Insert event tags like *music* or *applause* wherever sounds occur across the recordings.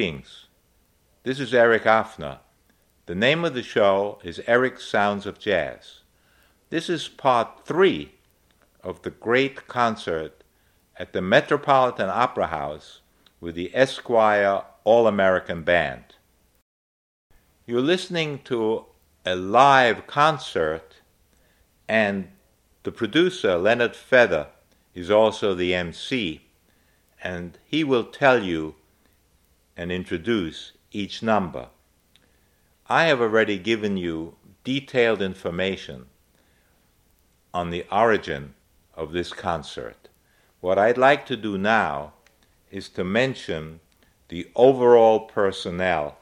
Greetings. This is Eric Afner. The name of the show is Eric's Sounds of Jazz. This is part three of the great concert at the Metropolitan Opera House with the Esquire All American Band. You're listening to a live concert, and the producer, Leonard Feather, is also the MC, and he will tell you and introduce each number. I have already given you detailed information on the origin of this concert. What I'd like to do now is to mention the overall personnel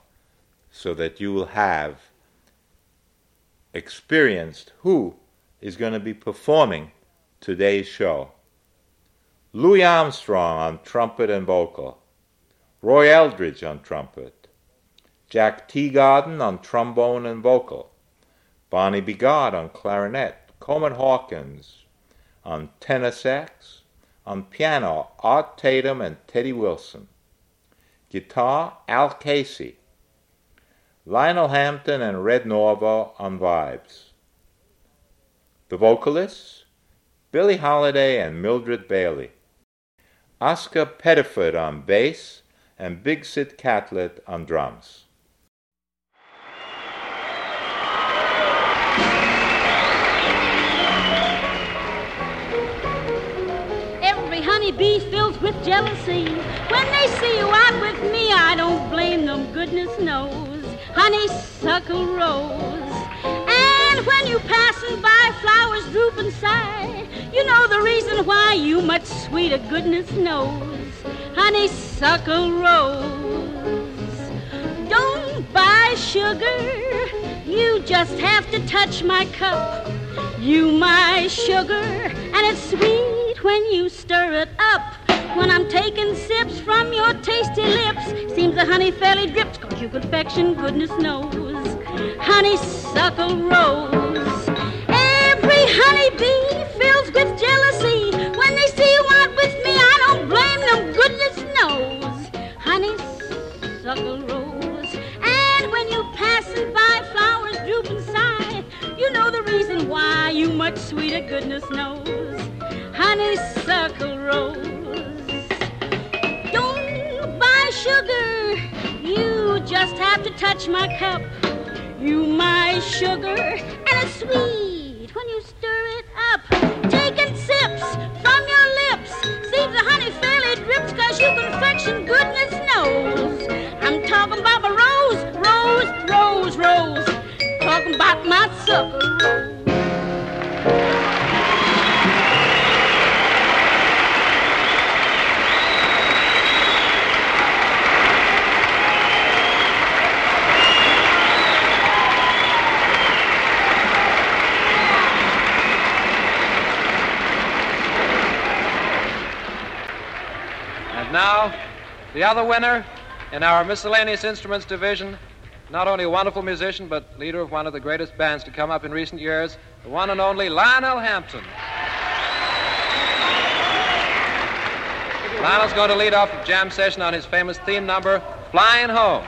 so that you will have experienced who is going to be performing today's show. Louis Armstrong on trumpet and vocal, Roy Eldridge on trumpet, Jack Teagarden on trombone and vocal, Barney Bigard on clarinet, Coleman Hawkins on tenor sax, on piano, Art Tatum and Teddy Wilson, guitar, Al Casey, Lionel Hampton and Red Norvo on vibes. The vocalists, Billie Holiday and Mildred Bailey. Oscar Pettiford on bass and Big Sid Catlett on drums. Every honeybee fills with jealousy. When they see you out with me, I don't blame them, goodness knows honeysuckle rose. And when you passing by, flowers droop and sigh. You know the reason why you much sweeter goodness knows. Honeysuckle rose. Don't buy sugar. You just have to touch my cup. You my sugar, and it's sweet when you stir it up. When I'm taking sips from your tasty lips, seems the honey fairly drips, cause you confection, goodness knows. Honeysuckle rose. Every honeybee fills with jealousy. Them, goodness knows. Honeysuckle rose. And when you passing by, flowers droop and sigh. You know the reason why, you much sweeter, goodness knows. Honeysuckle rose. Don't buy sugar. You just have to touch my cup. You my sugar, and it's sweet when you stir it up. Taking sips drips, cause you confection goodness knows. I'm talking about my rose, rose, rose, rose. Talking about my sucker now, the other winner in our miscellaneous instruments division, not only a wonderful musician, but leader of one of the greatest bands to come up in recent years, the one and only Lionel Hampton. Lionel's going to lead off the jam session on his famous theme number, Flying Home.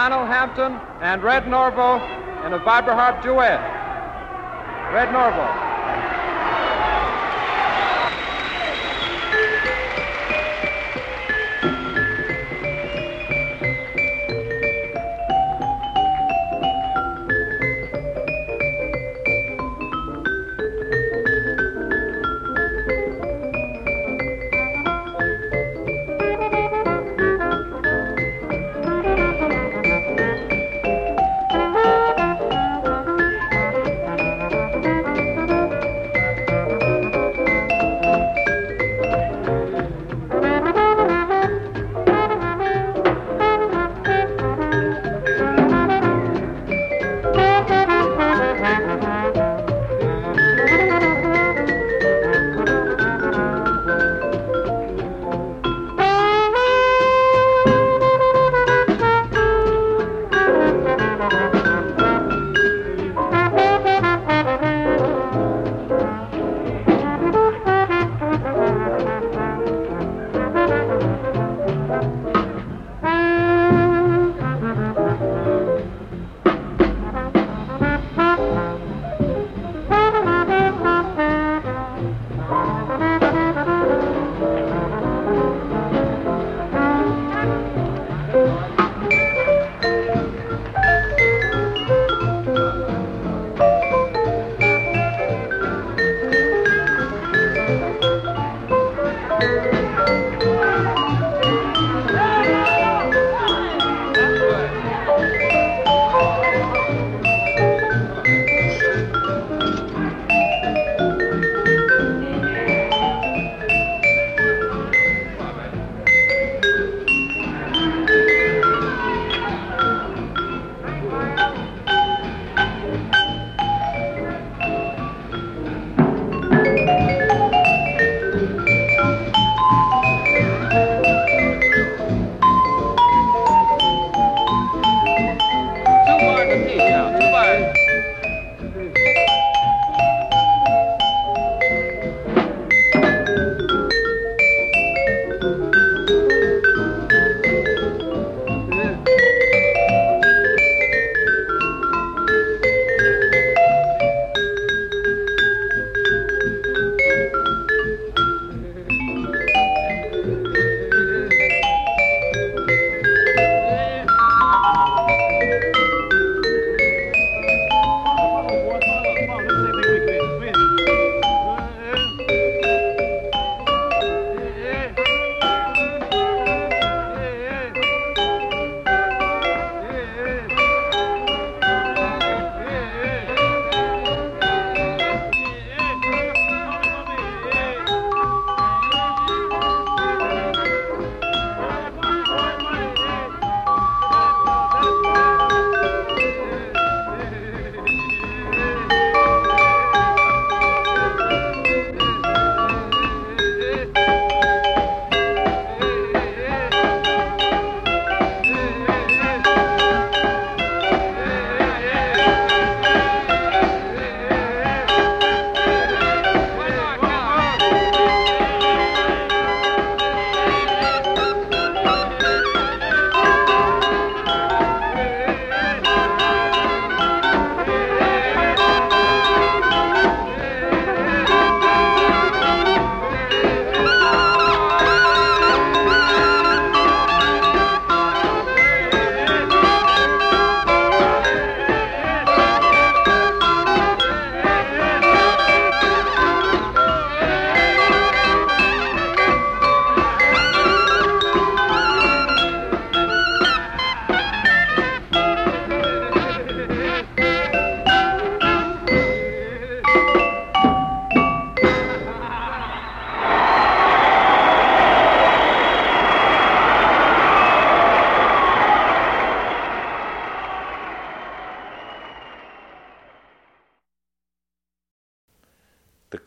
Lionel Hampton and Red Norvo in a vibraharp duet. Red Norvo.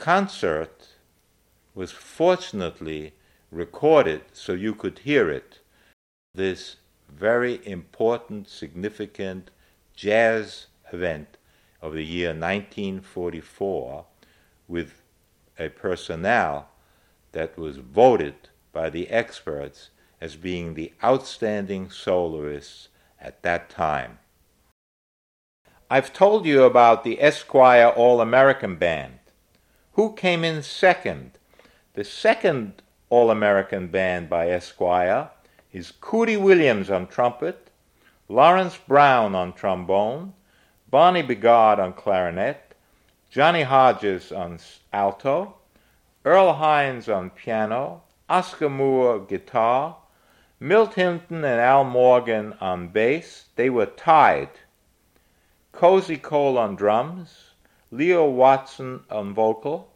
Concert was fortunately recorded so you could hear it. This very important, significant jazz event of the year 1944 with a personnel that was voted by the experts as being the outstanding soloists at that time. I've told you about the Esquire All American Band. Who came in second? The second All American Band by Esquire is Cootie Williams on trumpet, Lawrence Brown on trombone, Barney Bigard on clarinet, Johnny Hodges on alto, Earl Hines on piano, Oscar Moore guitar, Milt Hinton and Al Morgan on bass. They were tied. Cozy Cole on drums, Leo Watson on vocal,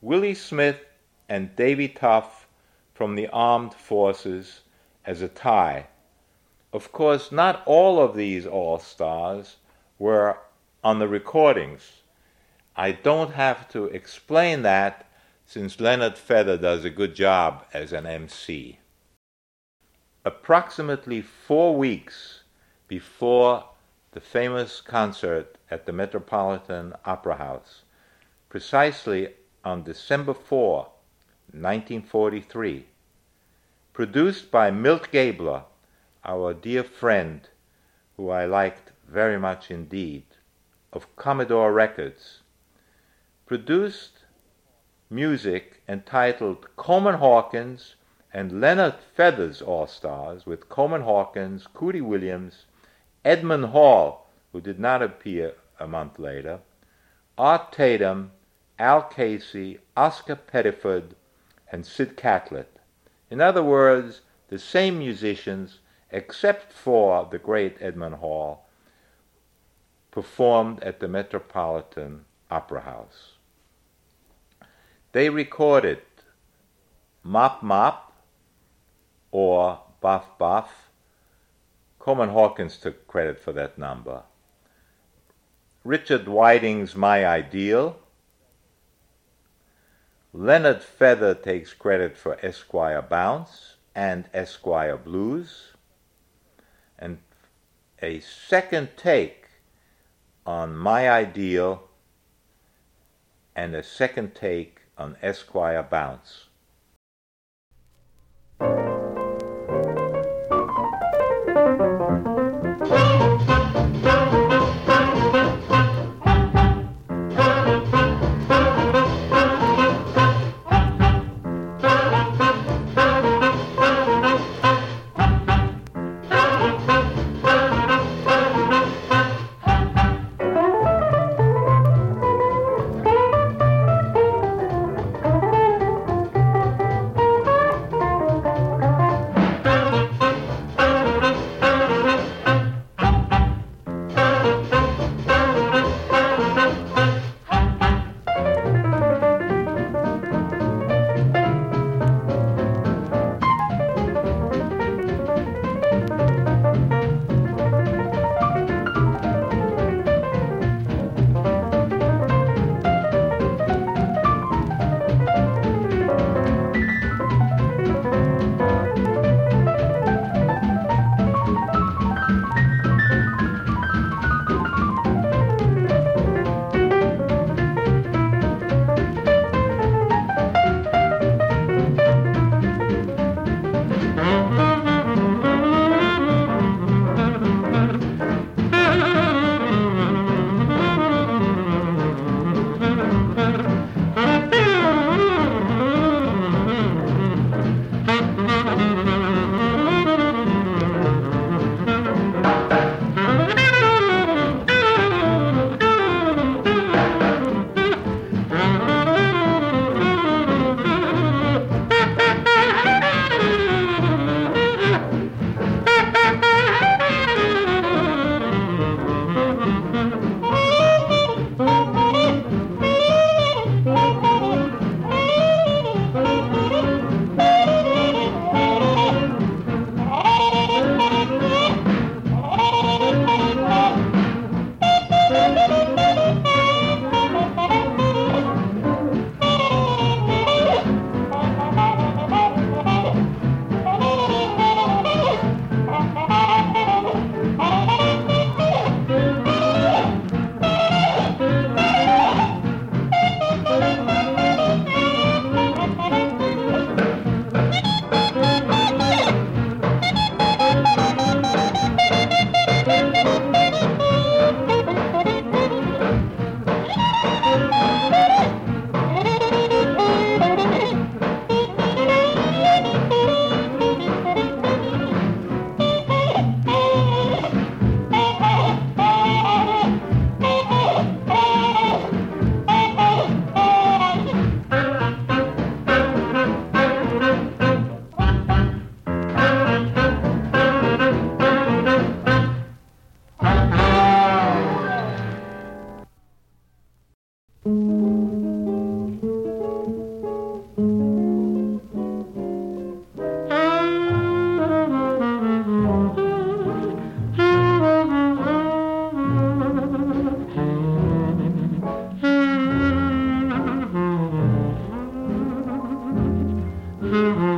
Willie Smith and Davy Tough from the armed forces as a tie. Of course, not all of these all stars were on the recordings. I don't have to explain that since Leonard Feather does a good job as an MC. Approximately four weeks before the famous concert at the Metropolitan Opera House, precisely on December 4, 1943, produced by Milt Gabler, our dear friend, who I liked very much indeed, of Commodore Records, produced music entitled Coleman Hawkins and Leonard Feather's All Stars with Coleman Hawkins, Cootie Williams, Edmund Hall, who did not appear a month later, Art Tatum, Al Casey, Oscar Pettiford, and Sid Catlett. In other words, the same musicians, except for the great Edmund Hall, performed at the Metropolitan Opera House. They recorded Mop Mop or Boff Boff. Coleman Hawkins took credit for that number. Richard Whiting's My Ideal. Leonard Feather takes credit for Esquire Bounce and Esquire Blues. And a second take on My Ideal and a second take on Esquire Bounce. Mm-hmm.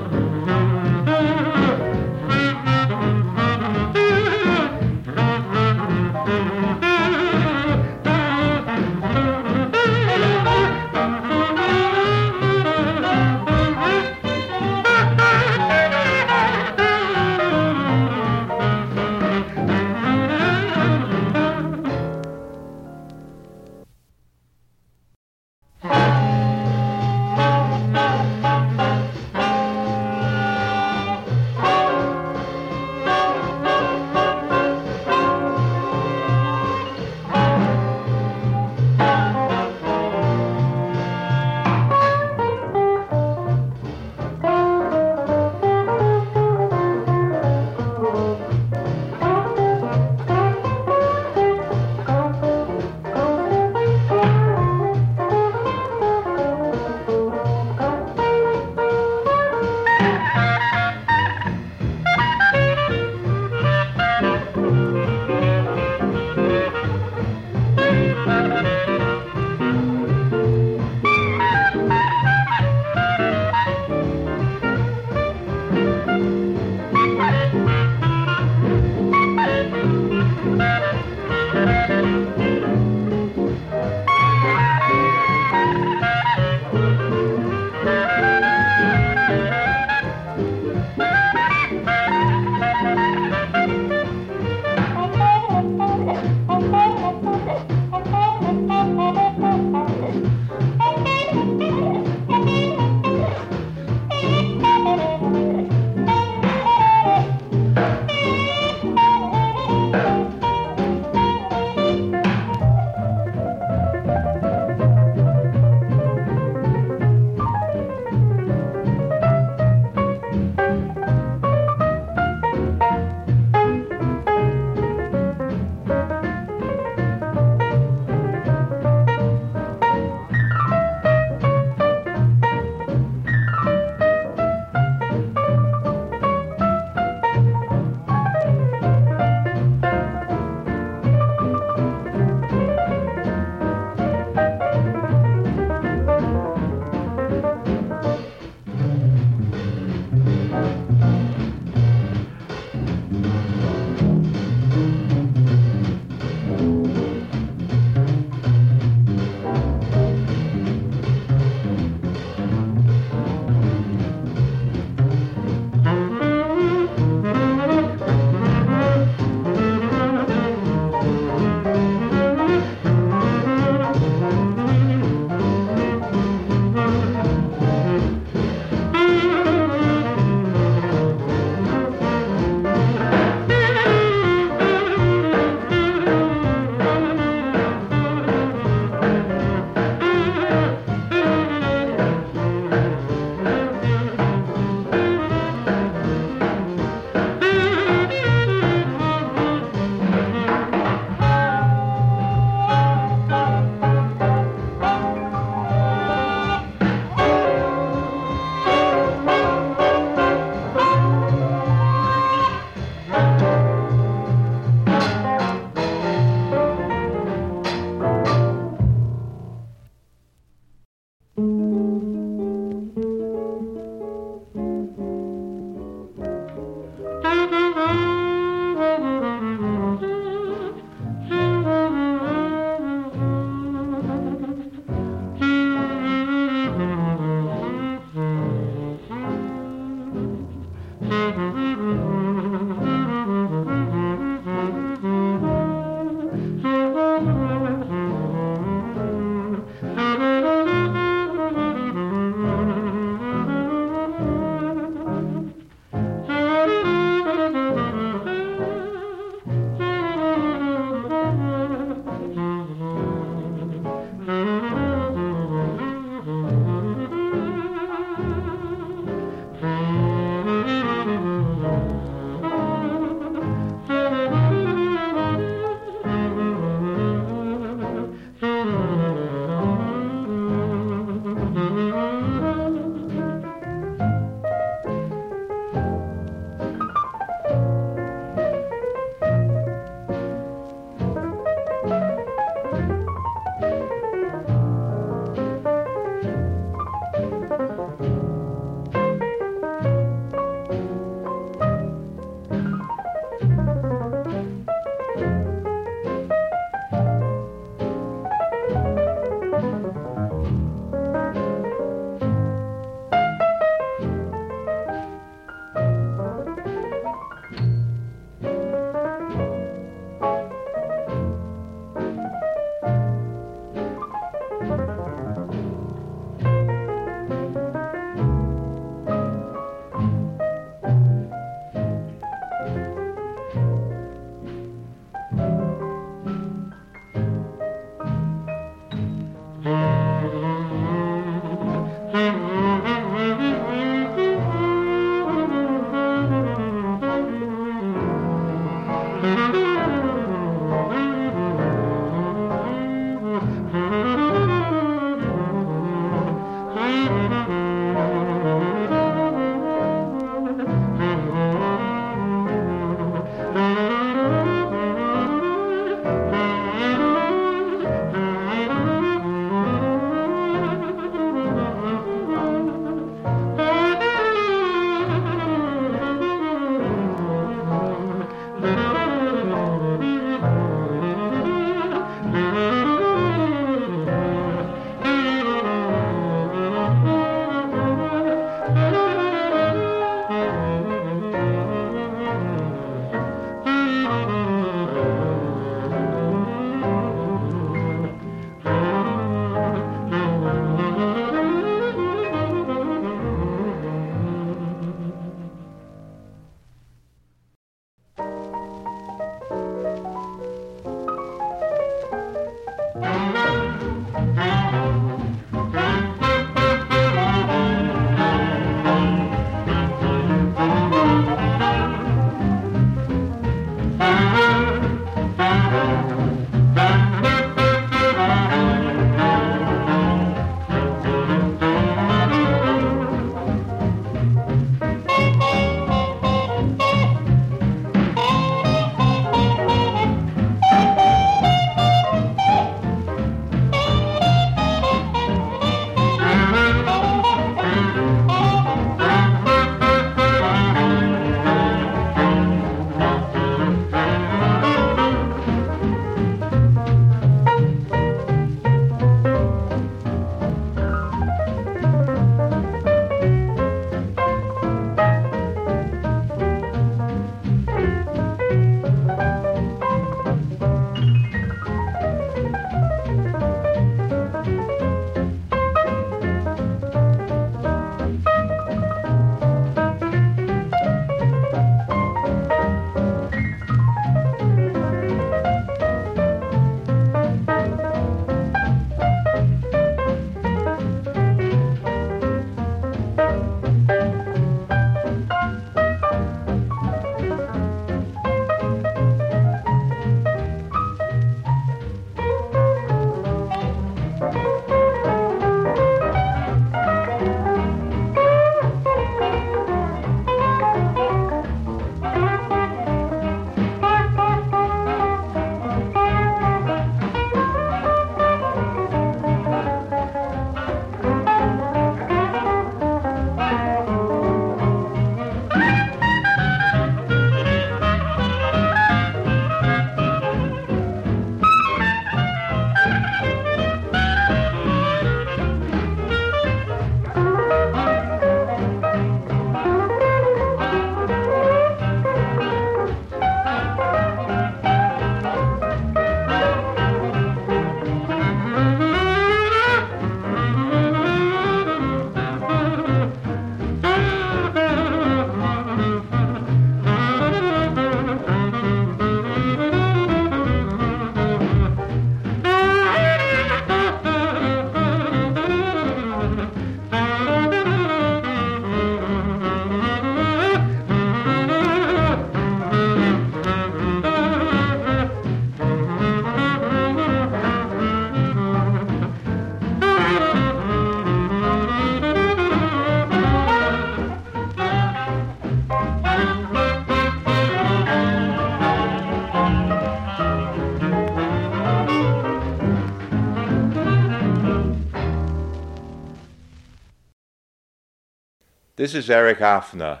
This is Eric Hafner.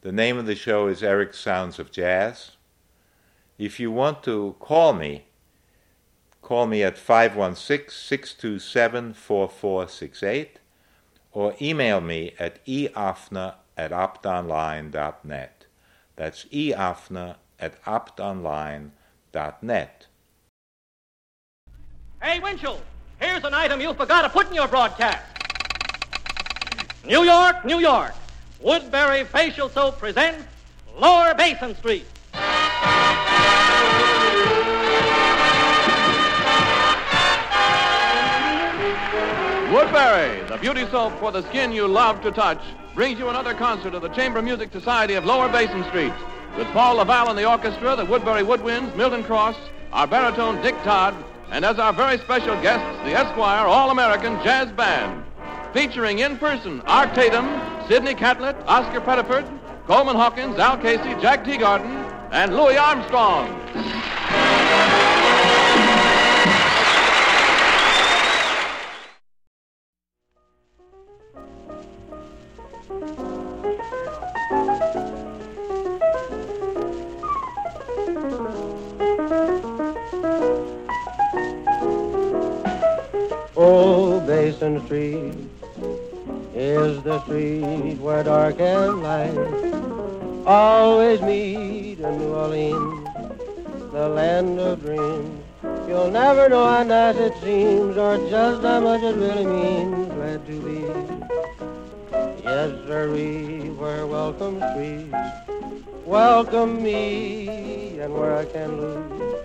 The name of the show is Eric Sounds of Jazz. If you want to call me, call me at 516 627 4468 or email me at eafner at optonline.net. That's eafner at optonline.net. Hey, Winchell, here's an item you forgot to put in your broadcast. New York, New York. Woodbury Facial Soap presents Lower Basin Street. Woodbury, the beauty soap for the skin you love to touch, brings you another concert of the Chamber Music Society of Lower Basin Street. With Paul Laval in the orchestra, the Woodbury Woodwinds, Milton Cross, our baritone Dick Todd, and as our very special guests, the Esquire All-American Jazz Band featuring in person Art Tatum, Sidney Catlett, Oscar Pettiford, Coleman Hawkins, Al Casey, Jack Teagarden, and Louis Armstrong. Old Basin Street is the street where dark and light always meet in New Orleans, the land of dreams. You'll never know how nice it seems or just how much it really means. Glad to be, yes, sirree, where welcome streets welcome me and where I can lose,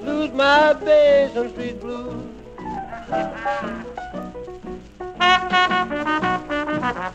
lose my Basin Street blues. *laughs* Now,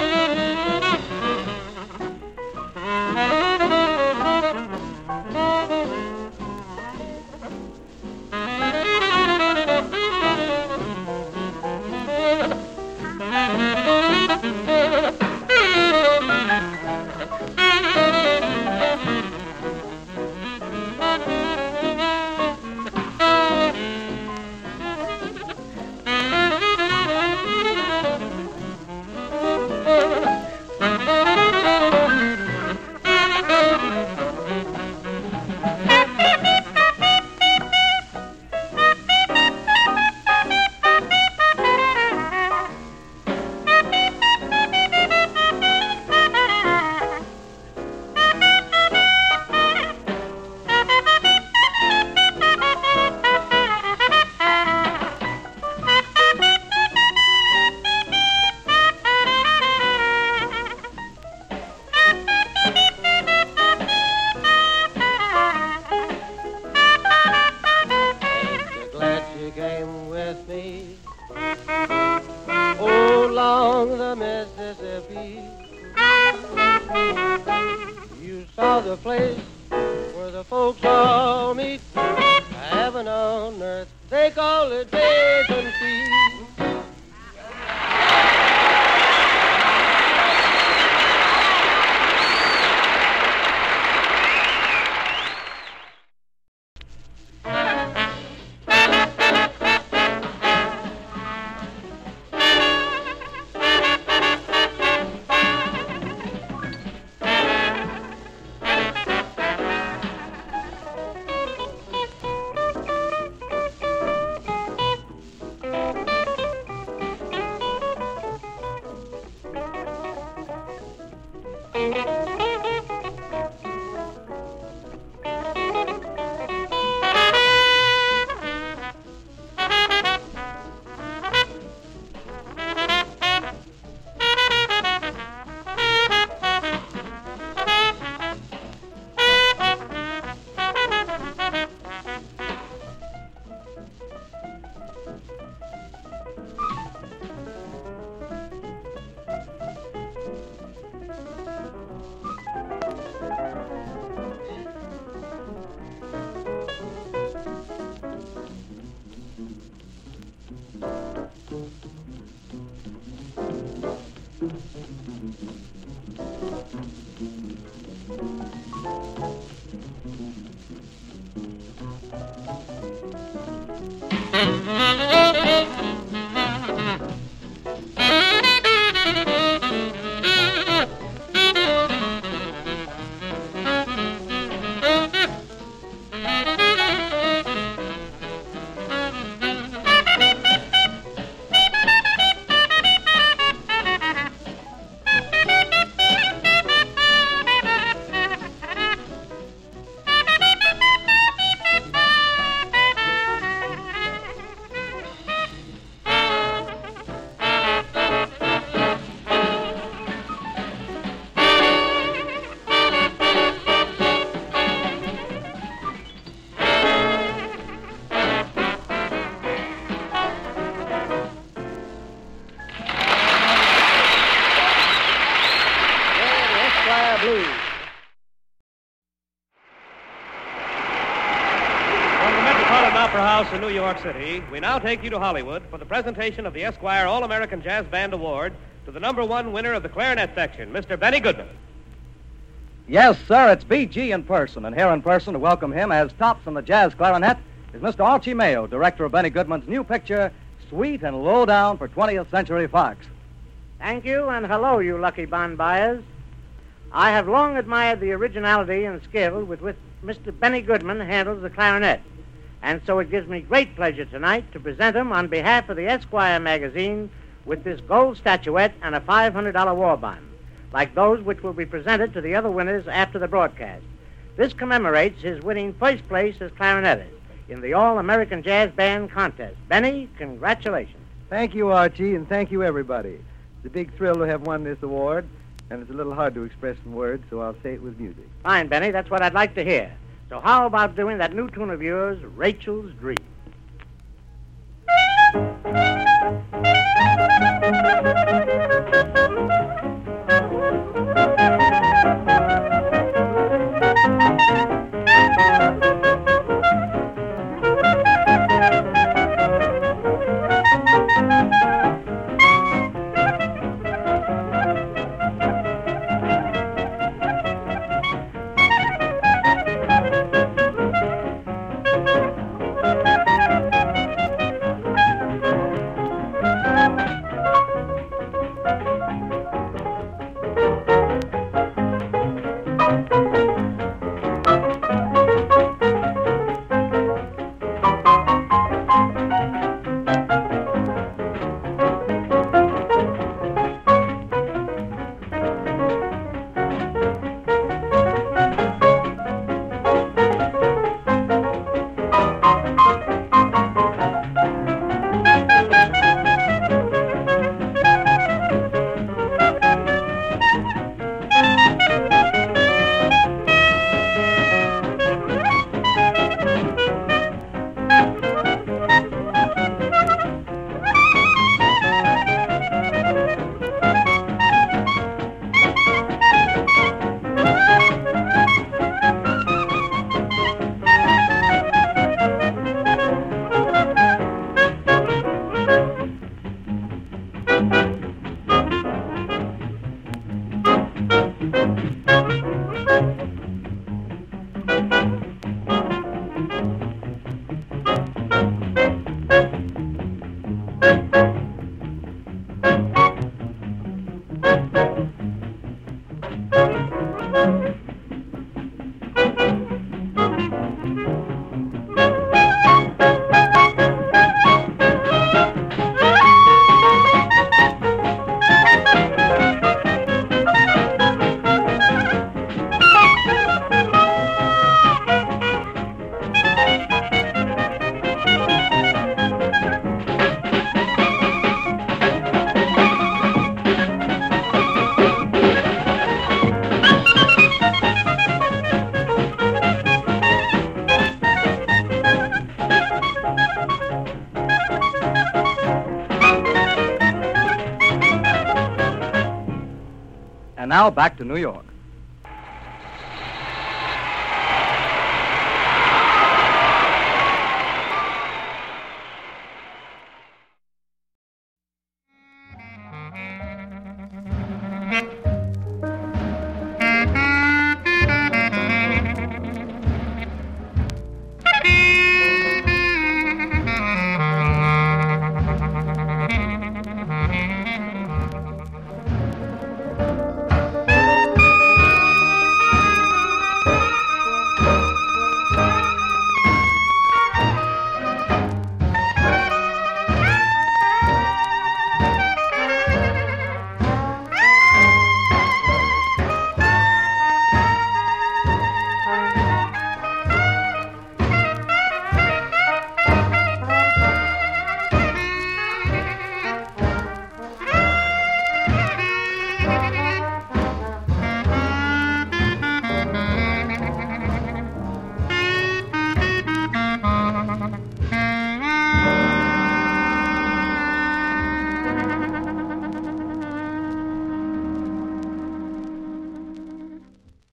dream. Ain't Opera House in New York City, we now take you to Hollywood for the presentation of the Esquire All American Jazz Band Award to the number one winner of the clarinet section, Mr. Benny Goodman. Yes, sir, it's BG in person, and here in person to welcome him as tops on the jazz clarinet is Mr. Archie Mayo, director of Benny Goodman's new picture, Sweet and Low Down for 20th Century Fox. Thank you, and hello, you lucky bond buyers. I have long admired the originality and skill with which Mr. Benny Goodman handles the clarinet, and so it gives me great pleasure tonight to present him on behalf of the Esquire magazine with this gold statuette and a $500 war bond, like those which will be presented to the other winners after the broadcast. This commemorates his winning first place as clarinetist in the All American Jazz Band contest. Benny, congratulations. Thank you, Archie, and thank you, everybody. It's a big thrill to have won this award, and it's a little hard to express in words, so I'll say it with music. Fine, Benny. That's what I'd like to hear. So how about doing that new tune of yours, Rachel's Dream? And now back to New York.